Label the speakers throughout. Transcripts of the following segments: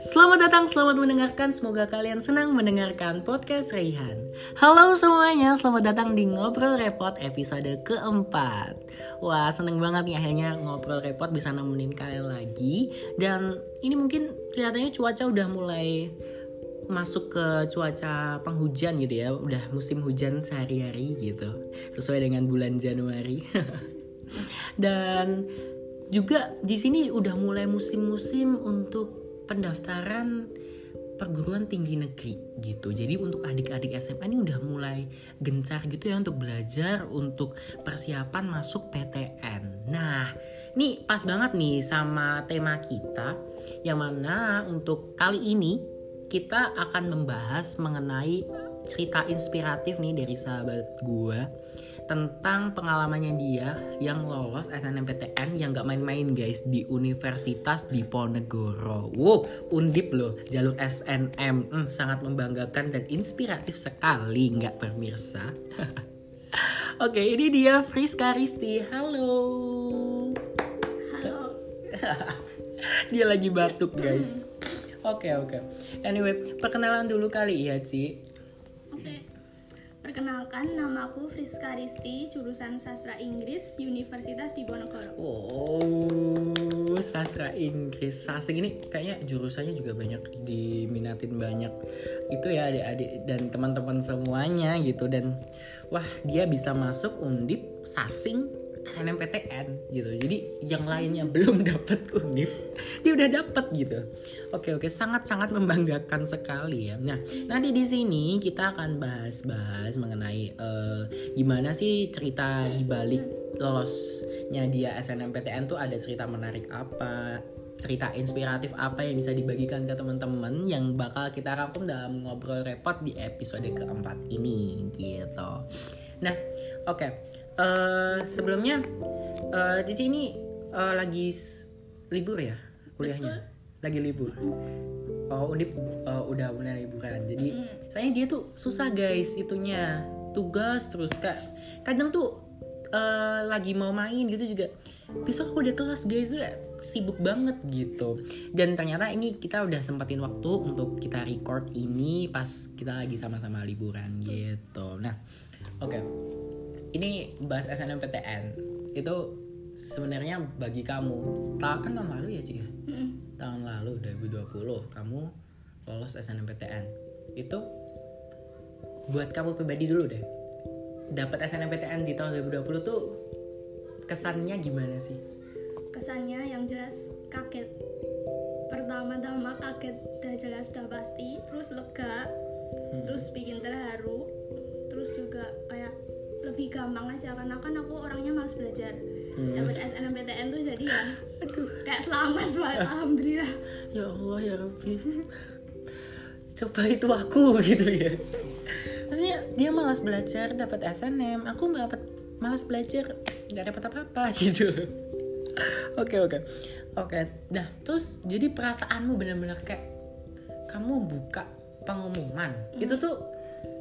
Speaker 1: Selamat datang, selamat mendengarkan. Semoga kalian senang mendengarkan podcast Raihan. Halo semuanya, selamat datang di Ngobrol Repot episode keempat. Wah, seneng banget nih akhirnya Ngobrol Repot bisa nemenin kalian lagi. Dan ini mungkin kelihatannya cuaca udah mulai masuk ke cuaca penghujan gitu ya. Udah musim hujan sehari-hari gitu. Sesuai dengan bulan Januari. Dan juga di sini udah mulai musim-musim untuk pendaftaran perguruan tinggi negeri gitu. Jadi untuk adik-adik SMA ini udah mulai gencar gitu ya untuk belajar untuk persiapan masuk PTN. Nah, ini pas banget nih sama tema kita yang mana untuk kali ini kita akan membahas mengenai cerita inspiratif nih dari sahabat gue tentang pengalamannya dia yang lolos SNMPTN yang gak main-main guys di Universitas Diponegoro. Wow, undip loh jalur SNM, hmm, sangat membanggakan dan inspiratif sekali nggak pemirsa. Oke, ini dia Friska Risti. Halo.
Speaker 2: Halo.
Speaker 1: dia lagi batuk guys. Oke oke. Anyway, perkenalan dulu kali ya Ci.
Speaker 2: Perkenalkan, namaku Friska Risti, jurusan Sastra Inggris, Universitas Diponegoro.
Speaker 1: Oh, sastra Inggris. Sastra ini kayaknya jurusannya juga banyak diminatin banyak. Itu ya adik-adik dan teman-teman semuanya gitu dan wah, dia bisa masuk Undip, Sasing, SNMPTN gitu. Jadi yang lainnya belum dapat Undip, dia udah dapat gitu. Oke oke sangat-sangat membanggakan sekali ya. Nah nanti di sini kita akan bahas-bahas mengenai uh, gimana sih cerita dibalik lolosnya dia SNMPTN tuh ada cerita menarik apa, cerita inspiratif apa yang bisa dibagikan ke teman-teman yang bakal kita rangkum dalam ngobrol repot di episode keempat ini gitu. Nah oke okay. Uh, sebelumnya uh, Cici ini uh, lagi libur ya kuliahnya? lagi libur. Oh undip uh, udah mulai liburan. Jadi mm. soalnya dia tuh susah guys itunya. Tugas terus kak. Kadang tuh uh, lagi mau main gitu juga. Besok aku udah kelas guys. Tuh sibuk banget gitu. Dan ternyata ini kita udah sempatin waktu untuk kita record ini pas kita lagi sama-sama liburan gitu. Nah oke. okay. Ini bahas SNMPTN itu sebenarnya bagi kamu tak kan tahun lalu ya cik ya? Mm tahun lalu 2020 kamu lolos SNMPTN itu buat kamu pribadi dulu deh. Dapat SNMPTN di tahun 2020 tuh kesannya gimana sih?
Speaker 2: Kesannya yang jelas kaget. Pertama-tama kaget udah jelas udah pasti. Terus lega. Hmm. terus bikin terharu. Terus juga kayak lebih gampang aja karena kan aku orangnya malas belajar. Hmm. dapat SNMPTN tuh jadi ya aduh. kayak selamat banget alhamdulillah.
Speaker 1: Ya Allah ya Rabbi. Coba itu aku gitu ya. Maksudnya dia malas belajar dapat SNM aku nggak dapat malas belajar nggak dapat apa-apa gitu. Oke oke. Oke nah terus jadi perasaanmu benar-benar kayak kamu buka pengumuman. Hmm. itu tuh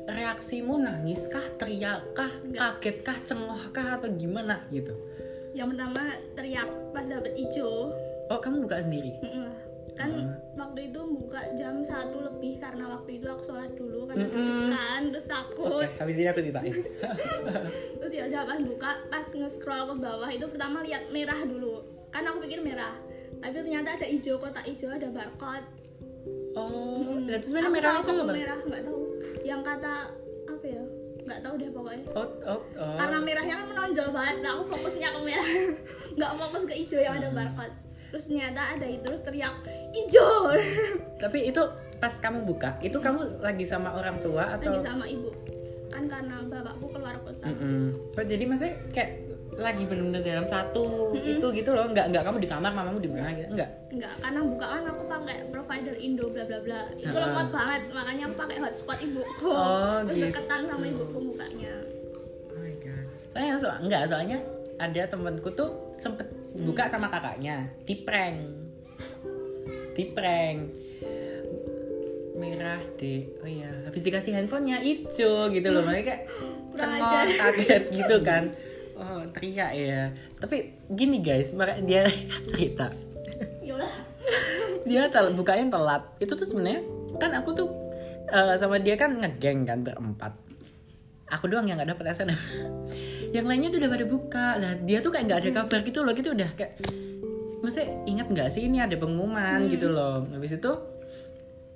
Speaker 1: reaksimu nangis kah teriak kah kaget kah cengoh kah atau gimana gitu?
Speaker 2: Yang pertama teriak pas dapet ijo.
Speaker 1: Oh kamu buka sendiri?
Speaker 2: Kan hmm. waktu itu buka jam satu lebih karena waktu itu aku sholat dulu karena mm kan terus takut. Okay,
Speaker 1: habis ini aku ceritain.
Speaker 2: Terus ya udah pas buka pas nge-scroll ke bawah itu pertama lihat merah dulu. Kan aku pikir merah tapi ternyata ada hijau kotak hijau ada barcode.
Speaker 1: Oh hmm. dan terus mana merah itu
Speaker 2: apa? merah nggak tahu yang kata apa ya? Nggak tahu deh pokoknya.
Speaker 1: Oh, oh, oh.
Speaker 2: karena merahnya kan menonjol banget. Nah aku fokusnya ke merah. Nggak fokus ke hijau yang ada barcode. Terus ternyata ada itu terus teriak hijau!
Speaker 1: Tapi itu pas kamu buka itu kamu lagi sama orang tua atau
Speaker 2: lagi sama ibu. Kan karena bapakku keluar kota.
Speaker 1: Mm -mm. Oh, jadi maksudnya kayak lagi benar-benar dalam satu. Mm-hmm. itu gitu loh. Nggak nggak kamu di kamar mamamu di mana gitu. Nggak.
Speaker 2: Nggak karena buka kan aku pakai provider Indo bla bla bla. Itu uh. lemot banget. Makanya aku pakai hotspot ibuku oh, terus gitu. deketan sama ibuku mukanya
Speaker 1: oh my god. Soalnya so, enggak soalnya ada temanku tuh sempet hmm. buka sama kakaknya. Di prank di prank merah deh. Oh iya. Habis dikasih handphonenya hijau gitu loh. Makanya kayak cengok kaget gitu kan teriak ya. Tapi gini guys maka dia cerita. Dia tel bukanya telat. Itu tuh sebenarnya kan aku tuh eh, sama dia kan ngegeng kan berempat. Aku doang yang nggak dapet SNM yang lainnya tuh udah pada buka. Lah dia tuh kayak nggak ada kabar gitu loh. Gitu udah kayak maksudnya ingat nggak sih ini ada pengumuman? Gitu loh. Habis itu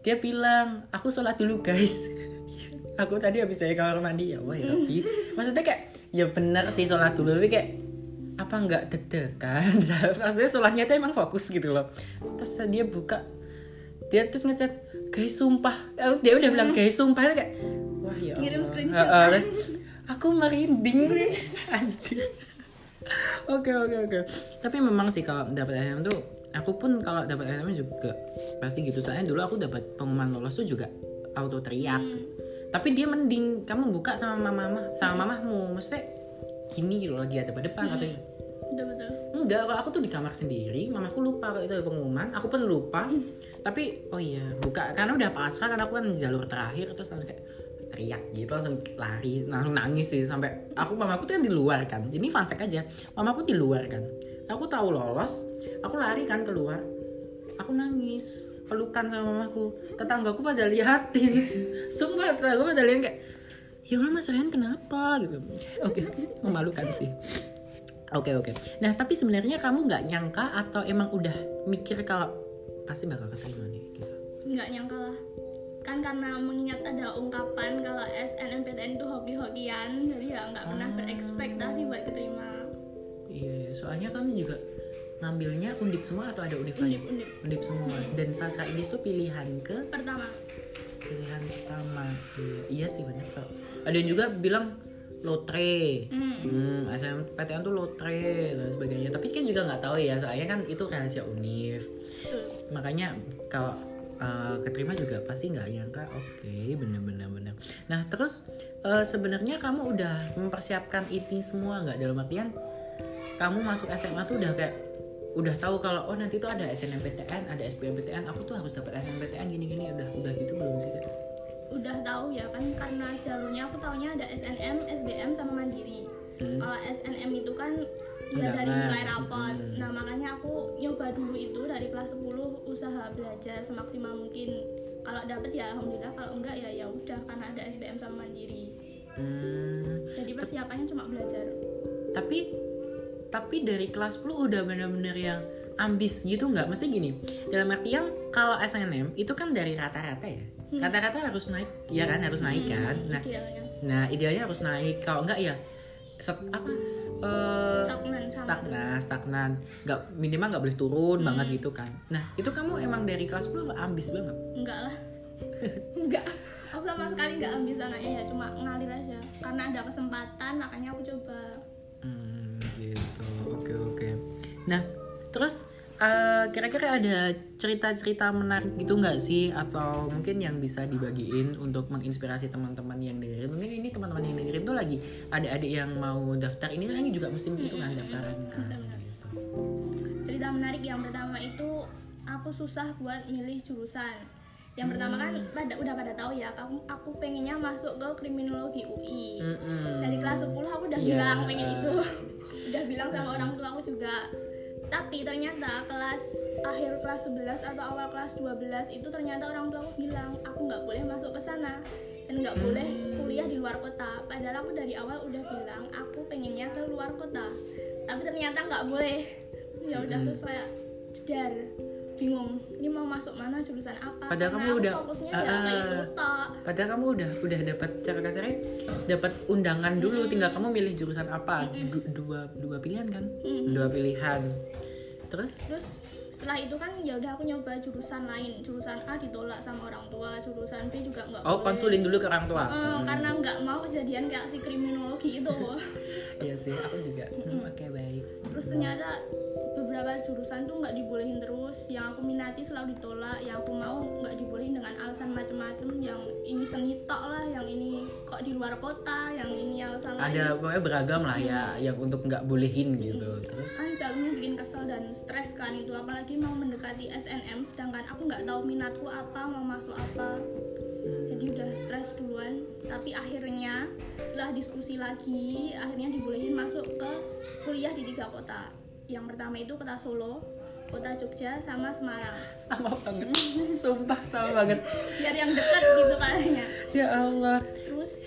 Speaker 1: dia bilang aku sholat dulu guys aku tadi habis dari kamar mandi ya wah ya Rabbi. maksudnya kayak ya bener sih sholat dulu tapi kayak apa nggak deg-degan? Maksudnya sholatnya tuh emang fokus gitu loh. Terus dia buka dia terus ngechat guys sumpah. Dia udah bilang guys sumpah itu kayak wah ya
Speaker 2: Ngirim screenshot.
Speaker 1: Terus aku merinding nih. Anjir oke oke oke. Tapi memang sih kalau dapat SNM tuh aku pun kalau dapat SNM juga pasti gitu. Soalnya dulu aku dapat pengumuman lolos tuh juga auto teriak tapi dia mending kamu buka sama mama sama mamahmu. Maksudnya gini gitu lagi ada depan atau
Speaker 2: Udah betul.
Speaker 1: Enggak, kalau aku tuh di kamar sendiri, mamaku lupa kalau itu ada pengumuman, aku pun lupa. Tapi oh iya, buka. Karena udah pasrah kan aku kan di jalur terakhir terus langsung kayak teriak gitu langsung lari langsung nangis sih sampai aku mamaku tuh kan di luar kan. Ini fun fact aja mamaku di luar kan. Aku tahu lolos aku lari kan keluar aku nangis pelukan sama mamaku. Tetanggaku pada liatin. Sumpah tetanggaku pada liatin kayak ya Allah mas Ryan kenapa? Gitu. Oke memalukan sih. Oke oke. Nah tapi sebenarnya kamu nggak nyangka atau emang udah mikir kalau pasti bakal keterima nih gitu.
Speaker 2: nggak nyangka lah. Kan karena mengingat ada ungkapan kalau SNMPTN itu hoki-hokian jadi ya nggak pernah berekspektasi buat keterima.
Speaker 1: Iya, iya. soalnya kamu juga ngambilnya undip semua atau ada undip lain?
Speaker 2: undip undip
Speaker 1: Undip semua. Dan sastra Inggris tuh pilihan ke
Speaker 2: pertama
Speaker 1: pilihan pertama. Iya, iya sih bener kok. Ada yang juga bilang lotre.
Speaker 2: Hmm.
Speaker 1: Hmm, SNMPTN tuh lotre dan sebagainya. Tapi kan juga nggak tahu ya, soalnya kan itu rahasia univ.
Speaker 2: Betul.
Speaker 1: makanya kalau uh, keterima juga pasti nggak nyangka oke bener-bener bener nah terus uh, sebenarnya kamu udah mempersiapkan ini semua nggak dalam artian kamu masuk SMA tuh udah kayak udah tahu kalau oh nanti tuh ada SNMPTN ada SBMPTN aku tuh harus dapat SNMPTN gini-gini udah udah gitu belum sih Kak?
Speaker 2: udah tahu ya kan karena jalurnya aku taunya ada SNM, SBM sama Mandiri. Kalau SNM itu kan ya
Speaker 1: Undangan.
Speaker 2: dari nilai rapot.
Speaker 1: Hmm.
Speaker 2: Nah, makanya aku nyoba dulu itu dari kelas 10 usaha belajar semaksimal mungkin. Kalau dapet ya alhamdulillah, kalau enggak ya ya udah karena ada SBM sama Mandiri.
Speaker 1: Hmm,
Speaker 2: Jadi persiapannya cuma belajar.
Speaker 1: tapi tapi dari kelas 10 udah bener-bener yang ambis gitu nggak? Mesti gini dalam artian kalau SNM itu kan dari rata-rata ya. Rata-rata harus naik ya kan? Harus naik kan? Nah
Speaker 2: Idealnya.
Speaker 1: nah idealnya harus naik. Kalau enggak ya set, apa eh,
Speaker 2: Stagnan
Speaker 1: stagnan stagnan. Nggak minimal nggak boleh turun banget gitu kan. Nah itu kamu emang dari kelas 10 ambis banget?
Speaker 2: Enggak lah. enggak. Aku sama sekali enggak ambis anaknya ya, cuma ngalir aja. Karena ada kesempatan, makanya aku coba.
Speaker 1: Hmm, gitu. Oke, oke. Nah, terus eh, kira-kira ada cerita-cerita menarik gitu nggak sih atau mungkin yang bisa dibagiin untuk menginspirasi teman-teman yang dengerin mungkin ini teman-teman yang dengerin tuh lagi ada adik yang mau daftar ini kan juga musim itu kan daftaran kan gitu.
Speaker 2: Cerita menarik yang pertama itu aku susah buat milih jurusan. Yang pertama kan pada udah pada tahu ya, aku aku pengennya masuk ke kriminologi UI.
Speaker 1: Mm-mm.
Speaker 2: Dari kelas 10 aku udah
Speaker 1: Iya.
Speaker 2: bilang pengen itu. udah bilang sama orang tua aku juga. Tapi ternyata kelas akhir kelas 11 atau awal kelas 12 itu ternyata orang tua aku bilang aku nggak boleh masuk ke sana dan nggak boleh kuliah di luar kota. Padahal aku dari awal udah bilang aku pengennya ke luar kota. Tapi ternyata nggak boleh. Ya udah
Speaker 1: Mm-mm.
Speaker 2: terus kayak jedar bingung ini mau masuk mana jurusan apa?
Speaker 1: Padahal
Speaker 2: Karena
Speaker 1: kamu udah-
Speaker 2: fokusnya itu tok
Speaker 1: Padahal kamu udah udah dapat cara kasarnya dapat undangan dulu tinggal kamu milih jurusan apa? Du- dua dua pilihan kan?
Speaker 2: Mm.
Speaker 1: dua pilihan. Terus?
Speaker 2: Terus setelah itu kan ya udah aku nyoba jurusan lain jurusan A ditolak sama orang tua jurusan B juga nggak
Speaker 1: oh
Speaker 2: boleh.
Speaker 1: konsulin dulu ke orang tua?
Speaker 2: Eh,
Speaker 1: Hmm.
Speaker 2: karena nggak mau kejadian kayak si kriminologi itu.
Speaker 1: Iya sih, aku juga. Hmm, Oke baik.
Speaker 2: terus ternyata beberapa jurusan tuh nggak dibolehin terus. Yang aku minati selalu ditolak yang aku mau nggak dibolehin dengan alasan macem-macem. Yang ini seni tok lah yang ini kok di luar kota yang ini alasan lain
Speaker 1: Ada pokoknya beragam lah ya, yang untuk nggak bolehin gitu. Terus,
Speaker 2: kan bikin kesel dan stres kan itu apalagi mau mendekati SNM sedangkan aku nggak tahu minatku apa mau masuk apa. Jadi udah stres duluan. Tapi akhirnya setelah diskusi lagi akhirnya dibolehin masuk ke kuliah di tiga kota yang pertama itu kota Solo kota Jogja sama Semarang.
Speaker 1: Sama banget. Sumpah sama banget.
Speaker 2: Biar yang dekat gitu kayaknya
Speaker 1: ya Allah.
Speaker 2: Terus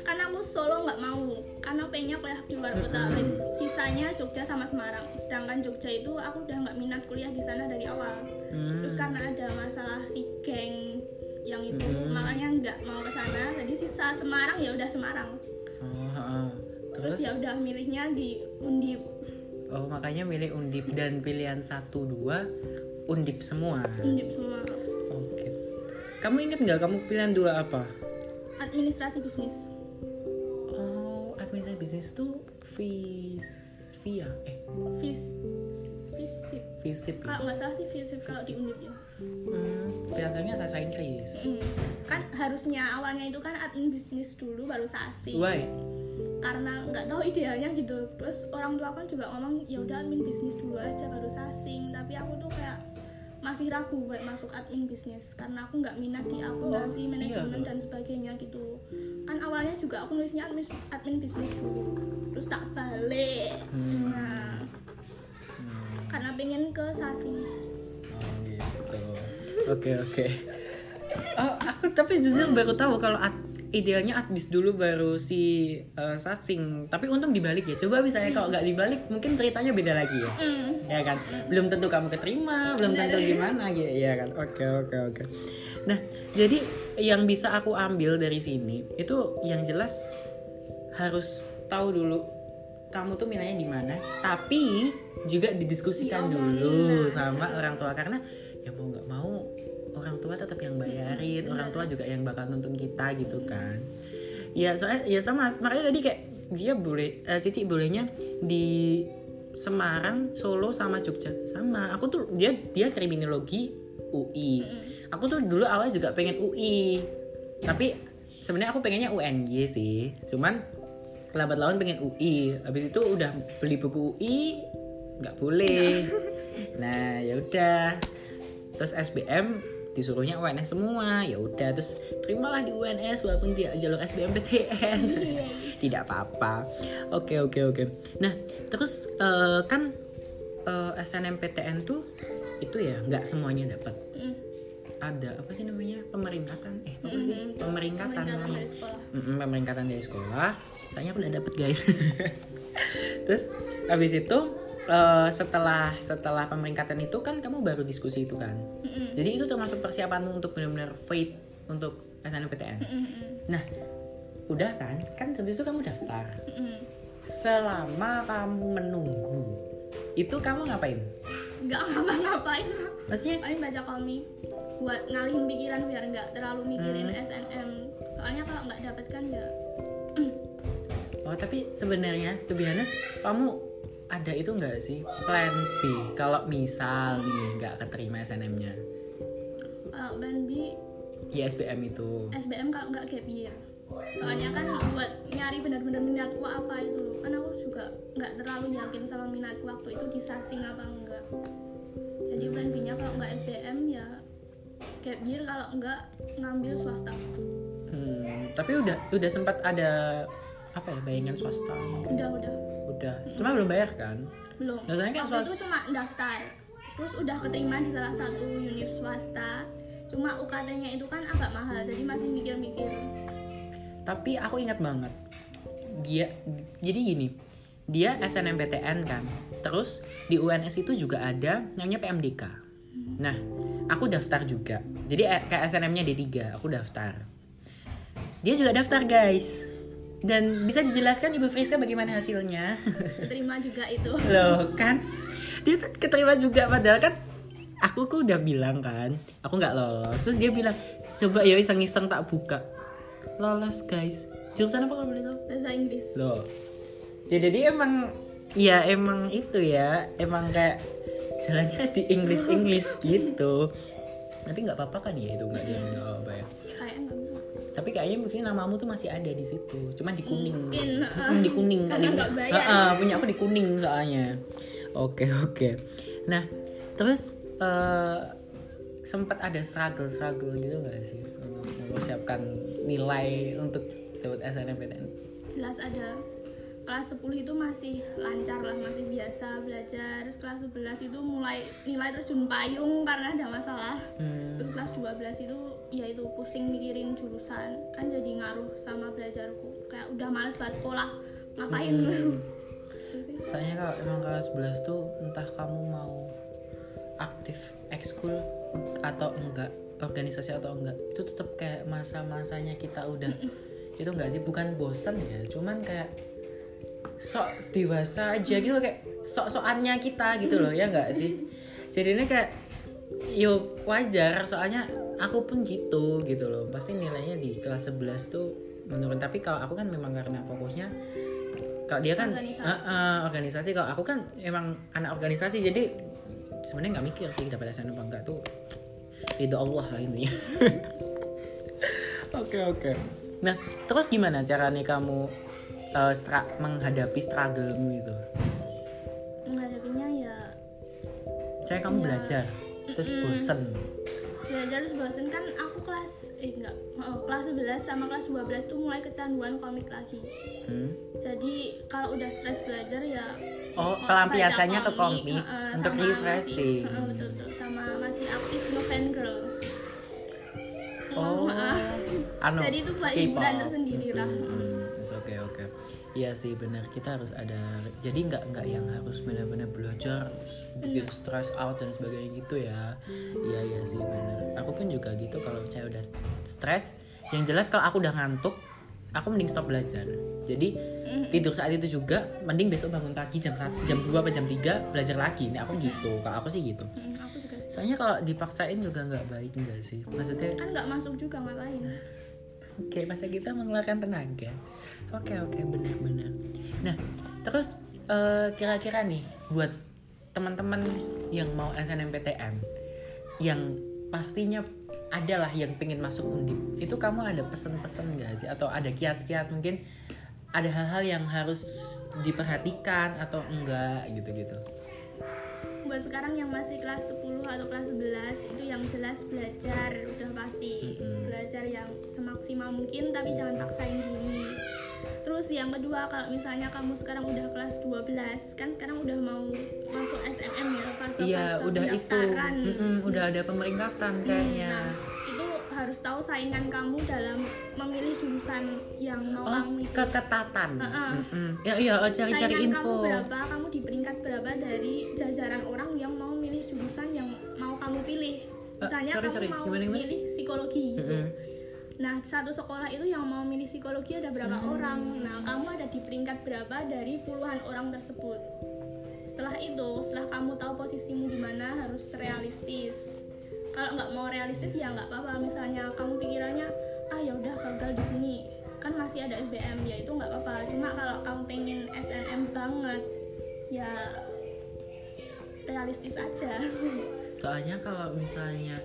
Speaker 2: karena aku Solo nggak mau karena pengennya kuliah di luar kota. Dan sisanya Jogja sama Semarang. Sedangkan Jogja itu aku udah nggak minat kuliah di sana dari awal.
Speaker 1: Hmm.
Speaker 2: terus karena ada masalah si geng yang itu makanya nggak mau ke sana. Jadi sisa Semarang ya udah Semarang.
Speaker 1: Oh, heeh.
Speaker 2: terus,
Speaker 1: terus?
Speaker 2: ya udah milihnya di Undip
Speaker 1: oh makanya milih undip. Dan pilihan satu dua undip semua.
Speaker 2: Undip semua.
Speaker 1: Oke. Kamu inget nggak kamu pilihan dua apa?
Speaker 2: Administrasi bisnis.
Speaker 1: Oh administrasi bisnis tuh vis via? Eh.
Speaker 2: Vis visip.
Speaker 1: Visip ya?
Speaker 2: kalau nggak salah sih visip kalau di Undip ya.
Speaker 1: Hmm, biasanya saya Inggris.
Speaker 2: Hmm. kan harusnya awalnya itu kan admin bisnis dulu baru sasi
Speaker 1: Why?
Speaker 2: Karena nggak tahu idealnya gitu terus orang tua kan juga ngomong ya udah admin bisnis dulu aja baru sasing tapi aku tuh kayak masih ragu buat masuk admin bisnis karena aku nggak minat di akuntansi
Speaker 1: iya,
Speaker 2: manajemen
Speaker 1: tuh.
Speaker 2: dan sebagainya gitu kan awalnya juga aku nulisnya admin admin bisnis dulu terus tak balik
Speaker 1: Hmm.
Speaker 2: nah karena pengen ke sasi
Speaker 1: Oh gitu. Oke oke. Oh aku tapi jujur baru tahu kalau ad- idealnya admis dulu baru si eh, sasing. Tapi untung dibalik ya. Coba misalnya kalau nggak dibalik mungkin ceritanya beda lagi ya.
Speaker 2: Hmm.
Speaker 1: Ya kan. Belum tentu kamu keterima, belum tentu gimana gitu. Ya kan. Oke oke oke. Nah jadi yang bisa aku ambil dari sini itu yang jelas harus tahu dulu kamu tuh minatnya di mana tapi juga didiskusikan dulu sama orang tua karena ya mau nggak mau orang tua tetap yang bayarin orang tua juga yang bakal nuntun kita gitu kan. Ya soalnya ya sama makanya tadi kayak dia boleh eh, Cici bolehnya di Semarang Solo sama Jogja. Sama aku tuh dia dia kriminologi UI aku tuh dulu awalnya juga pengen UI tapi sebenarnya aku pengennya UNY sih. Cuman lambat laun pengen UI habis itu udah beli buku UI nggak boleh. Nah ya udah. Terus SBM disuruhnya UNS semua. Ya udah terus terimalah di UNS walaupun tidak jalur SBMPTN tidak apa-apa. Oke oke oke. Nah terus eh, kan eh, SNMPTN tuh itu ya nggak semuanya dapat
Speaker 2: Hmm.
Speaker 1: ada apa sih namanya pemeringkatan? Eh apa sih?
Speaker 2: Mhm.
Speaker 1: pemeringkatan.
Speaker 2: Pemeringkatan dari sekolah.
Speaker 1: Mm-mm, pemeringkatan dari sekolah. Saya udah dapet guys. Terus habis itu eh, setelah setelah pemeringkatan itu kan kamu baru diskusi itu kan
Speaker 2: Mm-mm.
Speaker 1: jadi itu termasuk persiapanmu untuk benar-benar fight untuk SNMPTN
Speaker 2: Mm-mm.
Speaker 1: nah udah kan kan habis itu kamu daftar
Speaker 2: Mm-mm.
Speaker 1: selama kamu menunggu itu kamu ngapain
Speaker 2: nggak ngapa-ngapain
Speaker 1: maksudnya
Speaker 2: paling baca komik buat ngalihin pikiran biar nggak terlalu mikirin
Speaker 1: Hmm.
Speaker 2: SNM soalnya kalau nggak dapet kan ya
Speaker 1: Oh tapi sebenarnya honest, kamu ada itu nggak sih? Plan B kalau misal nih nggak keterima SNM-nya
Speaker 2: kalau plan B?
Speaker 1: Ya SBM itu.
Speaker 2: SBM kalau nggak gap year. Soalnya kan buat nyari benar-benar minatku apa itu kan aku juga nggak terlalu yakin sama minatku waktu itu disasing apa enggak. Jadi plan B nya kalau nggak SBM ya gap year kalau nggak ngambil swasta.
Speaker 1: Hmm, tapi udah udah sempat ada apa ya bayangan swasta?
Speaker 2: Udah udah
Speaker 1: udah. Cuma belum bayar kan?
Speaker 2: Belum.
Speaker 1: Biasanya kan
Speaker 2: waktu
Speaker 1: swasta-
Speaker 2: itu cuma daftar. Terus udah keterima di salah satu univ swasta. Cuma UKT-nya itu kan agak mahal jadi masih mikir-mikir.
Speaker 1: Tapi aku ingat banget. Dia jadi gini dia SNMPTN kan. Terus di UNS itu juga ada namanya PMDK nah aku daftar juga. Jadi eh, kayak SNM-nya D3 aku daftar. Dia juga daftar guys dan bisa dijelaskan Ibu Friska bagaimana hasilnya?
Speaker 2: Keterima juga itu.
Speaker 1: Loh kan? Dia tuh keterima juga padahal kan aku kok udah bilang kan aku nggak lolos. Terus dia bilang coba ya iseng-iseng tak buka. Lolos guys. Jurusan apa kalau boleh tahu?
Speaker 2: Bahasa Inggris.
Speaker 1: Loh. Ya jadi emang ya emang itu ya emang kayak jalannya di English English gitu. Tapi nggak apa-apa kan ya itu nggak dia apa ya.
Speaker 2: Kayak
Speaker 1: tapi kayaknya mungkin namamu tuh masih ada di situ. Cuman di kuning.
Speaker 2: Mungkin,
Speaker 1: Hmm, di kuning
Speaker 2: bayar.
Speaker 1: Ah, ah, punya aku di kuning soalnya. Oke oke. Nah terus eh, sempat ada struggle struggle gitu nggak sih? Untuk mempersiapkan nilai untuk dapat SNMPTN
Speaker 2: jelas ada kelas 10 itu masih lancar lah masih biasa belajar. Terus kelas 11 itu mulai nilai terjun payung karena ada masalah.
Speaker 1: Hmm.
Speaker 2: terus kelas 12 itu ya itu pusing mikirin jurusan. Kan jadi ngaruh sama belajarku. Kayak udah males banget sekolah. Ngapain?
Speaker 1: Hmm. Soalnya kalau emang kelas 11 tuh entah kamu mau aktif ekskul atau enggak organisasi atau enggak itu tetap kayak masa-masanya kita udah. Itu enggak sih? Bukan bosan ya cuman kayak sok dewasa aja gitu kayak sok-sokannya kita gitu loh ya enggak sih? Jadi ini kayak yo wajar soalnya aku pun gitu gitu loh. Pasti nilainya di kelas 11 tuh menurun. Tapi kalau aku kan memang karena fokusnya kalau dia kan
Speaker 2: Organisasi.
Speaker 1: eh, eh, organisasi. Kalau aku kan emang anak organisasi jadi sebenarnya nggak mikir sih dapat SNM apa enggak tuh. Itu Allah lah intinya. Oke oke. Nah terus gimana cara nih kamu eh, stra- menghadapi struggle-mu itu
Speaker 2: menghadapinya ya
Speaker 1: saya kamu
Speaker 2: Ya.
Speaker 1: belajar terus bosen
Speaker 2: belajar terus bosen kan aku kelas eh enggak oh, kelas 11 sama kelas 12 tuh mulai kecanduan komik lagi
Speaker 1: Hmm?
Speaker 2: jadi kalau udah stres belajar ya
Speaker 1: Oh, pelampiasannya ke komik
Speaker 2: heeh,
Speaker 1: untuk refreshing.
Speaker 2: masih, heeh, betul, betul. sama masih aktif ngefan girl
Speaker 1: Oh,
Speaker 2: Maaf.
Speaker 1: anu,
Speaker 2: jadi itu buat hiburan tersendiri lah
Speaker 1: Hmm. Iya sih benar kita harus ada. Jadi nggak nggak yang harus benar-benar belajar terus bikin stress out dan sebagainya gitu ya. Iya iya sih benar. Aku pun juga gitu kalau saya udah stres. Yang jelas kalau aku udah ngantuk, aku mending stop belajar. Jadi tidur saat itu juga, mending besok bangun pagi jam satu, jam 2 atau jam 3 belajar lagi. Nah aku gitu. Kalau aku sih gitu.
Speaker 2: Juga
Speaker 1: Soalnya kalau dipaksain juga nggak baik enggak sih? Maksudnya
Speaker 2: kan nggak masuk juga ngapain
Speaker 1: Oke, mata kita mengeluarkan tenaga. Oke, oke, benar-benar. Nah, terus eh, kira-kira nih buat teman-teman yang mau SNMPTN yang pastinya adalah yang pengen masuk undip itu kamu ada pesan-pesan nggak sih atau ada kiat-kiat mungkin ada hal-hal yang harus diperhatikan atau enggak gitu-gitu
Speaker 2: buat sekarang yang masih kelas 10 atau kelas 11 itu yang jelas belajar udah pasti
Speaker 1: Mm-mm.
Speaker 2: belajar yang semaksimal mungkin tapi jangan paksain diri terus yang kedua kalau misalnya kamu sekarang udah kelas 12 kan sekarang udah mau masuk SNM ya fase
Speaker 1: iya udah itu
Speaker 2: pendaftaran.
Speaker 1: Mm-mm, udah ada pemeringkatan kayaknya
Speaker 2: Nah, itu harus tahu saingan kamu dalam memilih jurusan yang mau
Speaker 1: oh keketatan
Speaker 2: Heeh.
Speaker 1: Mm-mm. ya iya cari-cari
Speaker 2: Saingan
Speaker 1: info
Speaker 2: kamu berapa, kamu di peringkat berapa dari jajaran orang yang mau milih jurusan yang mau kamu pilih.
Speaker 1: Eh,
Speaker 2: Misalnya
Speaker 1: sorry,
Speaker 2: kamu
Speaker 1: sorry.
Speaker 2: mau
Speaker 1: Gimana, gimana?
Speaker 2: milih psikologi. gitu.
Speaker 1: Mm-mm.
Speaker 2: Nah, satu sekolah itu yang mau milih psikologi ada berapa
Speaker 1: Hmm.
Speaker 2: orang. Nah, kamu ada di peringkat berapa dari puluhan orang tersebut. Setelah itu, setelah kamu tahu posisimu di mana harus realistis. Kalau nggak mau realistis ya nggak apa-apa. Misalnya kamu pikirannya, ah ya udah gagal di sini, kan masih ada SBM ya itu nggak apa-apa. Cuma kalau kamu pengen SNM banget, ya realistis aja.
Speaker 1: soalnya kalau misalnya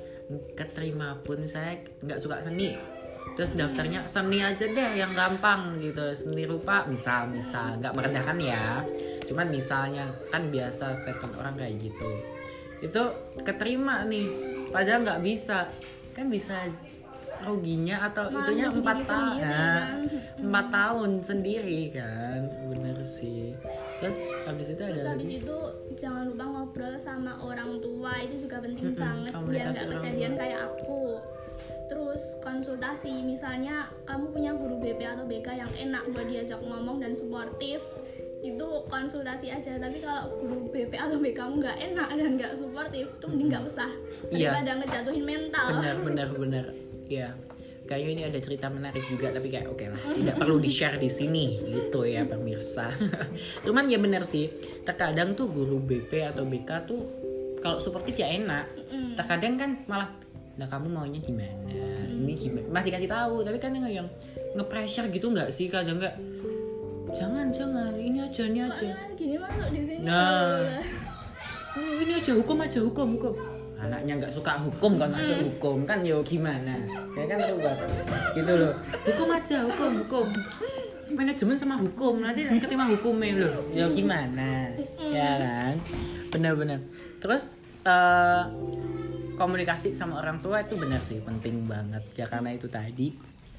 Speaker 1: keterima pun saya nggak suka seni. Terus daftarnya seni aja deh yang gampang gitu. Seni rupa misal misal nggak merendahkan ya. Cuman misalnya kan biasa statement orang kayak gitu. Itu keterima nih. Padahal nggak bisa. Kan bisa ruginya atau
Speaker 2: Malah
Speaker 1: itunya empat tahun Nah,
Speaker 2: kan.
Speaker 1: empat tahun sendiri kan? Bener sih. Terus habis itu
Speaker 2: Terus
Speaker 1: ada
Speaker 2: habis
Speaker 1: lagi
Speaker 2: itu jangan lupa ngobrol sama orang tua itu juga penting
Speaker 1: Mm-mm,
Speaker 2: banget biar nggak kejadian kayak aku. Terus konsultasi misalnya kamu punya guru BP atau BK yang enak buat diajak ngomong dan suportif itu konsultasi aja. Tapi kalau guru BP atau BK kamu nggak enak dan nggak suportif tuh mending nggak usah.
Speaker 1: Iya.
Speaker 2: daripada ngejatuhin mental.
Speaker 1: Benar benar benar ya kayaknya ini ada cerita menarik juga tapi kayak oke lah tidak perlu di share di sini gitu ya pemirsa. Cuman ya benar sih terkadang tuh guru BP atau BK tuh kalau suportif ya enak. Terkadang kan malah nah kamu maunya gimana? Ini gimana masih dikasih tahu tapi kan yang yang nge-pressure gitu nggak sih kadang nggak? Jangan jangan ini aja ini aja.
Speaker 2: ini gini masuk di sini?
Speaker 1: Nah. Oh, ini aja hukum aja hukum hukum anaknya nggak suka hukum kan masuk hukum kan yo gimana? Ya kan ruwet gitu loh. Hukum aja hukum hukum. Manajemen sama hukum nanti keterima hukumnya loh. Ya gimana? Ya kan? Benar-benar. Terus eh, komunikasi sama orang tua itu benar sih penting banget. Ya karena itu tadi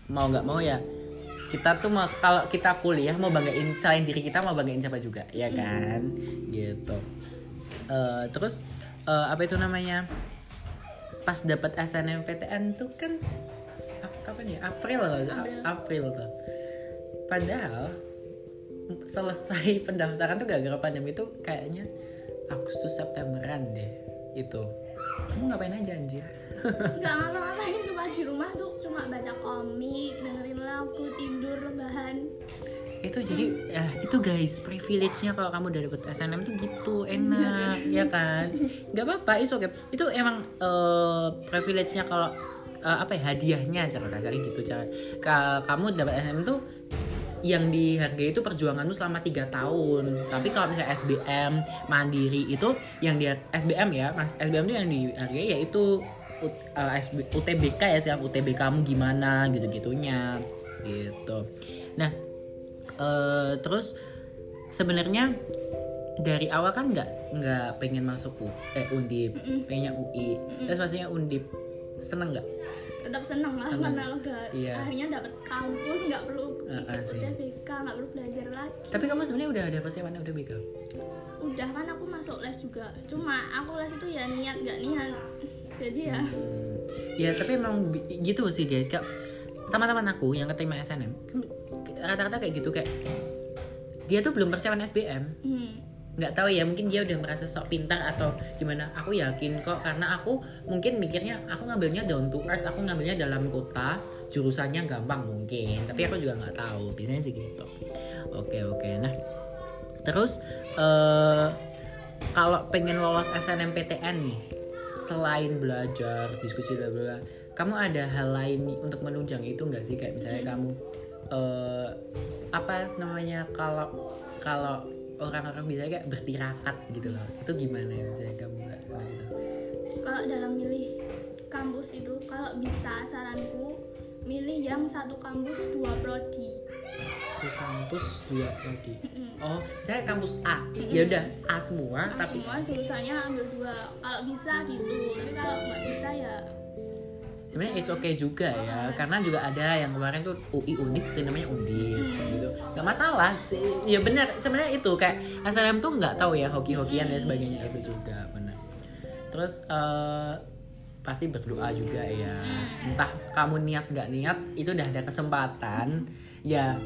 Speaker 1: mau nggak mau ya kita tuh mau kalau kita kuliah mau banggain selain diri kita mau banggain siapa juga ya kan? Gitu. Eh, terus eh, apa itu namanya? Pas dapat SNMPTN tuh kan ap- kapan ya? April loh
Speaker 2: April.
Speaker 1: April tuh. Padahal selesai pendaftaran tuh gara-gara pandemi itu kayaknya Agustus Septemberan deh itu kamu ngapain aja anjir?
Speaker 2: Nggak ngapa-ngapain cuma di rumah tuh cuma baca komik dengerin lagu tidur
Speaker 1: itu jadi ya itu guys privilege-nya kalau kamu udah dapet SNM tuh gitu enak ya kan? Nggak apa-apa itu oke itu emang eh, privilege-nya kalau eh, apa ya hadiahnya cara kasarnya gitu cara Ka- kamu dapat SNM tuh yang dihargai itu perjuanganmu selama tiga tahun. Tapi kalau misalnya SBM mandiri itu yang dia SBM ya mas SBM itu yang dihargai yaitu UTBK ya sekarang UTB kamu gimana gitu gitunya gitu. Nah eh, terus sebenarnya dari awal kan nggak nggak pengen masuk U, eh undip pengennya UI terus maksudnya undip seneng nggak?
Speaker 2: Tetap seneng lah
Speaker 1: Seneng.
Speaker 2: karena udah
Speaker 1: Iya.
Speaker 2: akhirnya dapet kampus nggak perlu
Speaker 1: Ah, ah,
Speaker 2: ikut
Speaker 1: sih.
Speaker 2: UTBK nggak perlu belajar lagi.
Speaker 1: Tapi kamu sebenarnya udah ada persiapan udah bego
Speaker 2: udah kan aku masuk les juga. Cuma aku les itu ya niat nggak niat. Jadi ya.
Speaker 1: Hmm. ya tapi emang gitu sih guys. Kak teman-teman aku yang keterima SNM rata-rata kayak gitu kayak dia tuh belum persiapan SBM
Speaker 2: hmm,
Speaker 1: nggak tahu ya mungkin dia udah merasa sok pintar atau gimana. Aku yakin kok karena aku mungkin mikirnya aku ngambilnya down to earth aku ngambilnya dalam kota jurusannya gampang mungkin tapi aku juga nggak tahu biasanya sih gitu. Oke oke. Nah terus eh kalau pengen lolos SNMPTN nih selain belajar diskusi bla bla kamu ada hal lain nih untuk menunjang itu nggak sih? Kayak misalnya kamu eh apa namanya kalau kalau orang-orang bisa kayak bertirakat gitu loh. Itu gimana ya misalnya kamu nggak nggak gitu?
Speaker 2: Kalau dalam milih kampus itu kalau bisa saranku milih yang satu kampus dua prodi.
Speaker 1: Di kampus dua prodi. Oh misalnya kampus A. Ya udah A semua
Speaker 2: Nah,
Speaker 1: tapi
Speaker 2: semua jurusannya ambil dua. Kalau bisa gitu. Tapi kalau nggak bisa ya
Speaker 1: sebenarnya it's okay juga ya karena juga ada yang kemarin tuh UI Undip itu namanya Undip gitu. Nggak masalah ya benar sebenarnya itu kayak SNM tuh nggak tahu ya hoki-hokian dan sebagainya itu juga benar. Terus eh, pasti berdoa juga ya. Entah kamu niat nggak niat itu udah ada kesempatan ya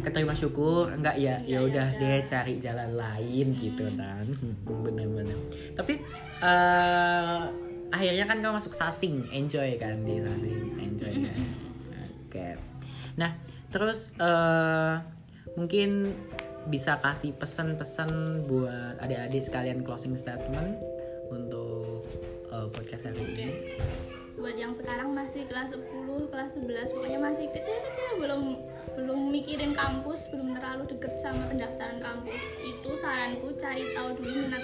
Speaker 1: keterima syukur enggak ya ya udah deh cari jalan lain gitu kan. Bener-bener tapi eh akhirnya kan kamu masuk sasing enjoy kan di sasing enjoy kan oke nah terus eh mungkin bisa kasih pesan-pesan buat adik-adik sekalian closing statement untuk eh, podcast hari ini
Speaker 2: buat yang sekarang masih kelas 10, kelas 11 pokoknya masih kecil-kecil belum belum mikirin kampus, belum terlalu deket sama pendaftaran kampus. Itu saranku cari tahu dulu minat.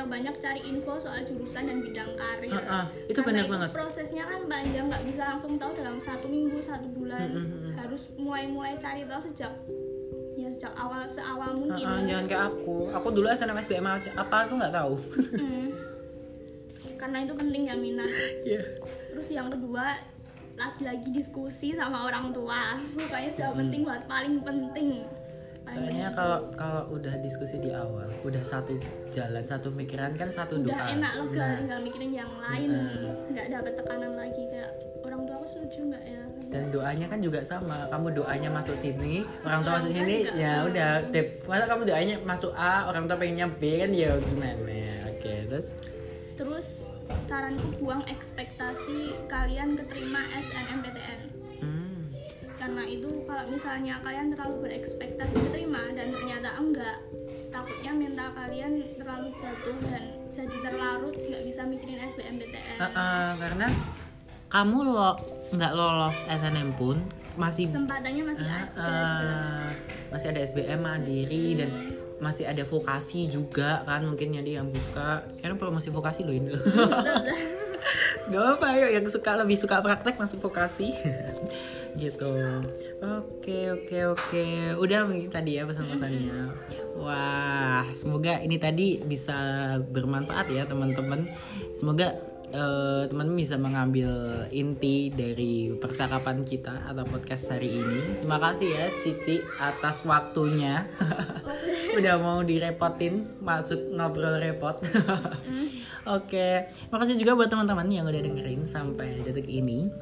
Speaker 2: Banyak-banyak cari info soal jurusan dan bidang karir.
Speaker 1: Ah, ah, itu
Speaker 2: Karena
Speaker 1: benar banget.
Speaker 2: Prosesnya kan panjang, nggak bisa langsung tahu dalam satu minggu, satu bulan.
Speaker 1: Mm, mm, mm.
Speaker 2: Harus mulai-mulai cari tahu sejak ya sejak awal seawal mungkin.
Speaker 1: Ah, ah, jangan kayak aku aku dulu SNM SBM aja apa aku nggak tahu
Speaker 2: Hmm. Karena itu penting ya minat.
Speaker 1: Iya.
Speaker 2: Terus yang kedua lagi-lagi diskusi sama orang tua. Pokoknya itu yang
Speaker 1: Hmm.
Speaker 2: penting banget, paling penting.
Speaker 1: Soalnya kalau kalau udah diskusi di awal udah satu jalan satu pikiran kan satu
Speaker 2: udah
Speaker 1: doa
Speaker 2: enak lega,
Speaker 1: Nah,
Speaker 2: tinggal mikirin yang lain,
Speaker 1: Nah.
Speaker 2: nggak dapat tekanan lagi kayak orang tua aku setuju nggak ya?
Speaker 1: dan doanya kan juga sama kamu doanya masuk sini orang tua
Speaker 2: Orang
Speaker 1: masuk sini
Speaker 2: juga.
Speaker 1: ya udah masa kamu doanya masuk A orang tua pengennya B kan ya gimana oke terus
Speaker 2: Terus saranku buang ekspektasi kalian keterima SNMPTN.
Speaker 1: Hmm,
Speaker 2: Karena itu kalau misalnya kalian terlalu berekspektasi keterima dan ternyata enggak, takutnya mental kalian terlalu jatuh dan jadi terlarut nggak bisa mikirin SBMPTN.
Speaker 1: ah, ah, karena kamu lo nggak lolos SNM pun masih
Speaker 2: kesempatannya masih
Speaker 1: Ah,
Speaker 2: ada gitu.
Speaker 1: ah, masih ada SBM mandiri dan masih ada vokasi juga kan mungkin jadi yang buka. Kan promosi vokasi loh ini. Loh Gak apa ayo yang suka lebih suka praktek masuk vokasi gitu oke oke oke udah mungkin tadi ya pesan-pesannya wah semoga ini tadi bisa bermanfaat ya teman-teman semoga eh, teman-teman bisa mengambil inti dari percakapan kita atau podcast hari ini. Terima kasih ya Cici atas waktunya. Udah mau direpotin masuk ngobrol repot. Oke, makasih juga buat teman-teman yang udah dengerin sampai detik ini.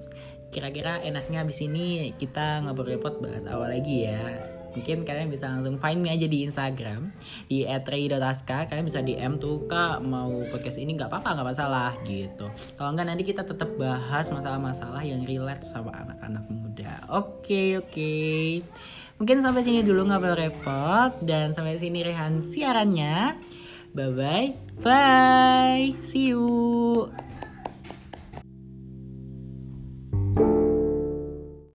Speaker 1: Kira-kira enaknya abis ini kita ngobrol repot bahas awal lagi ya. Mungkin kalian bisa langsung find me aja di Instagram di @rei.aska kalian bisa DM tuh kak mau podcast ini nggak apa-apa nggak masalah gitu. Kalau nggak nanti kita tetap bahas masalah-masalah yang relate sama anak-anak muda. Oke okay, oke. Okay. mungkin sampai sini dulu ngobrol repot dan sampai sini Rehan siarannya. Bye bye bye. See you